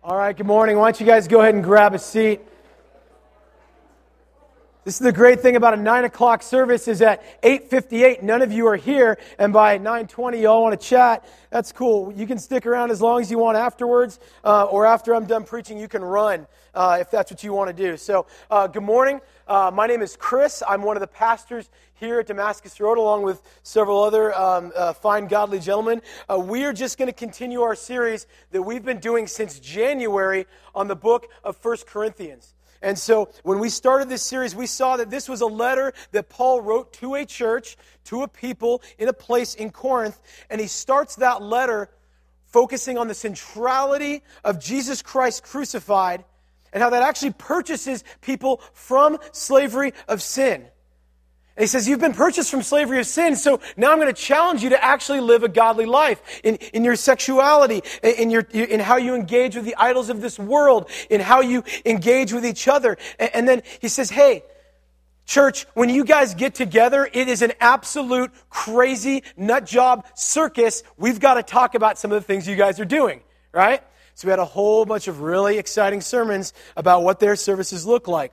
All right, good morning. Why don't you guys go ahead and grab a seat? This is the great thing about a 9 o'clock service is at 8.58, none of you are here, and by 9.20, you all want to chat. That's cool. You can stick around as long as you want afterwards, uh, or after I'm done preaching, you can run uh, if that's what you want to do. So, uh, good morning. Uh, my name is Chris. I'm one of the pastors here at Damascus Road, along with several other um, uh, fine, godly gentlemen. Uh, we are just going to continue our series that we've been doing since January on the book of First Corinthians. And so when we started this series, we saw that this was a letter that Paul wrote to a church, to a people in a place in Corinth. And he starts that letter focusing on the centrality of Jesus Christ crucified and how that actually purchases people from slavery of sin. He says, You've been purchased from slavery of sin, so now I'm going to challenge you to actually live a godly life in, in your sexuality, in, your, in how you engage with the idols of this world, in how you engage with each other. And, and then he says, Hey, church, when you guys get together, it is an absolute crazy nut job circus. We've got to talk about some of the things you guys are doing, right? So we had a whole bunch of really exciting sermons about what their services look like.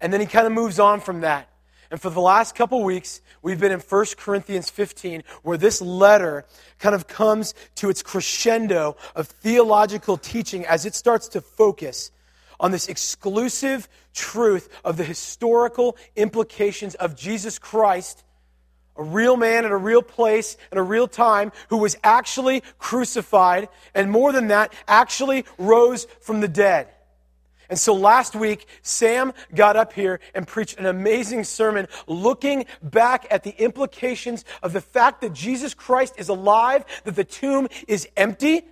And then he kind of moves on from that. And for the last couple weeks, we've been in 1 Corinthians 15, where this letter kind of comes to its crescendo of theological teaching as it starts to focus on this exclusive truth of the historical implications of Jesus Christ, a real man in a real place in a real time who was actually crucified, and more than that, actually rose from the dead. And so last week, Sam got up here and preached an amazing sermon looking back at the implications of the fact that Jesus Christ is alive, that the tomb is empty,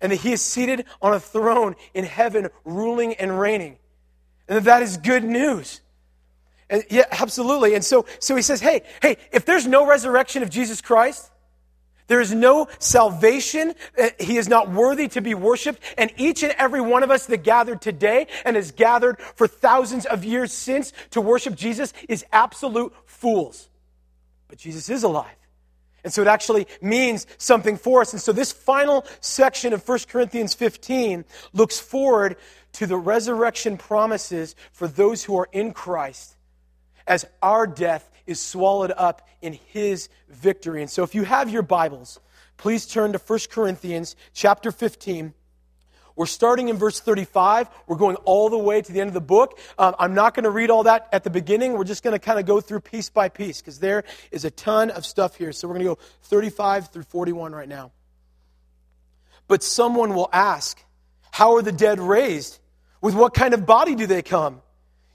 and that he is seated on a throne in heaven, ruling and reigning. And that that is good news. And yeah, absolutely. And so, so he says, hey, hey, if there's no resurrection of Jesus Christ, there is no salvation. Uh, he is not worthy to be worshiped. And each and every one of us that gathered today and has gathered for thousands of years since to worship Jesus is absolute fools. But Jesus is alive. And so it actually means something for us. And so this final section of 1 Corinthians 15 looks forward to the resurrection promises for those who are in Christ as our death is swallowed up in his victory. And so if you have your Bibles, please turn to 1 Corinthians chapter 15. We're starting in verse 35. We're going all the way to the end of the book. Um, I'm not going to read all that at the beginning. We're just going to kind of go through piece by piece because there is a ton of stuff here. So we're going to go 35 through 41 right now. But someone will ask, How are the dead raised? With what kind of body do they come?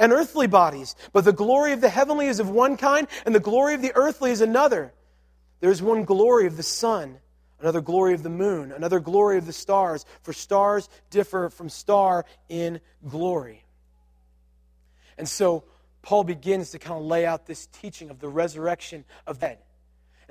and earthly bodies. But the glory of the heavenly is of one kind, and the glory of the earthly is another. There is one glory of the sun, another glory of the moon, another glory of the stars, for stars differ from star in glory. And so Paul begins to kind of lay out this teaching of the resurrection of the dead.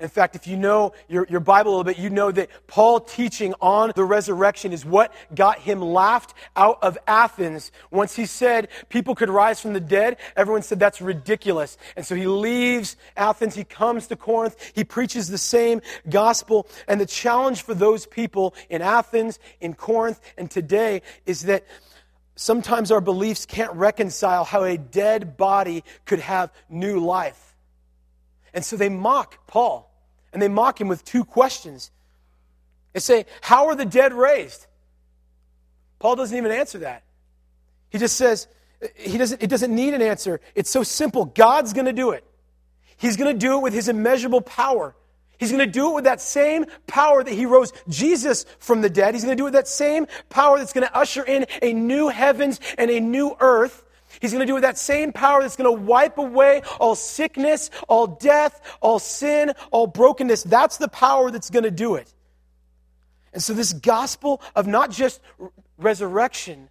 In fact, if you know your, your Bible a little bit, you know that Paul teaching on the resurrection is what got him laughed out of Athens. Once he said people could rise from the dead, everyone said that's ridiculous. And so he leaves Athens, he comes to Corinth, he preaches the same gospel. And the challenge for those people in Athens, in Corinth, and today is that sometimes our beliefs can't reconcile how a dead body could have new life. And so they mock Paul. And they mock him with two questions. They say, How are the dead raised? Paul doesn't even answer that. He just says, he doesn't, it doesn't need an answer. It's so simple. God's going to do it. He's going to do it with his immeasurable power. He's going to do it with that same power that he rose Jesus from the dead. He's going to do it with that same power that's going to usher in a new heavens and a new earth. He's going to do it with that same power that's going to wipe away all sickness, all death, all sin, all brokenness. That's the power that's going to do it. And so, this gospel of not just resurrection,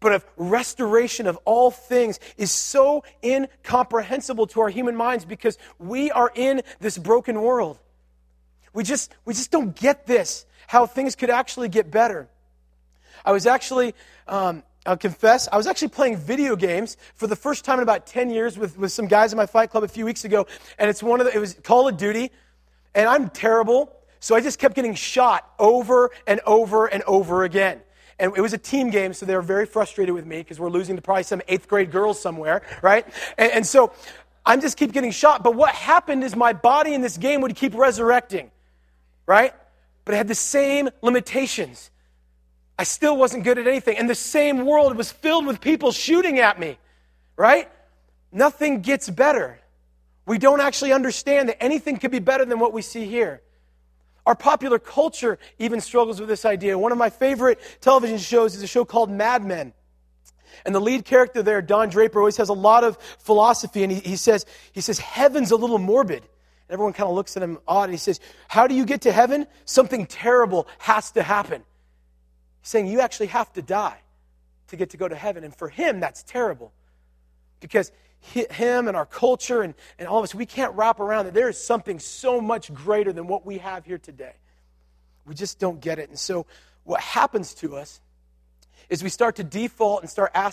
but of restoration of all things is so incomprehensible to our human minds because we are in this broken world. We just, we just don't get this, how things could actually get better. I was actually, um, I'll confess, I was actually playing video games for the first time in about 10 years with, with some guys in my fight club a few weeks ago. And it's one of the, it was Call of Duty. And I'm terrible. So I just kept getting shot over and over and over again. And it was a team game, so they were very frustrated with me because we're losing to probably some eighth grade girls somewhere, right? And, and so I'm just keep getting shot. But what happened is my body in this game would keep resurrecting, right? But it had the same limitations. I still wasn't good at anything. And the same world was filled with people shooting at me, right? Nothing gets better. We don't actually understand that anything could be better than what we see here. Our popular culture even struggles with this idea. One of my favorite television shows is a show called Mad Men. And the lead character there, Don Draper, always has a lot of philosophy, and he, he says, he says, heaven's a little morbid. And everyone kind of looks at him odd, and he says, How do you get to heaven? Something terrible has to happen. He's saying you actually have to die to get to go to heaven. And for him, that's terrible. Because him and our culture and, and all of us, we can't wrap around that there is something so much greater than what we have here today. We just don't get it. And so what happens to us is we start to default and start asking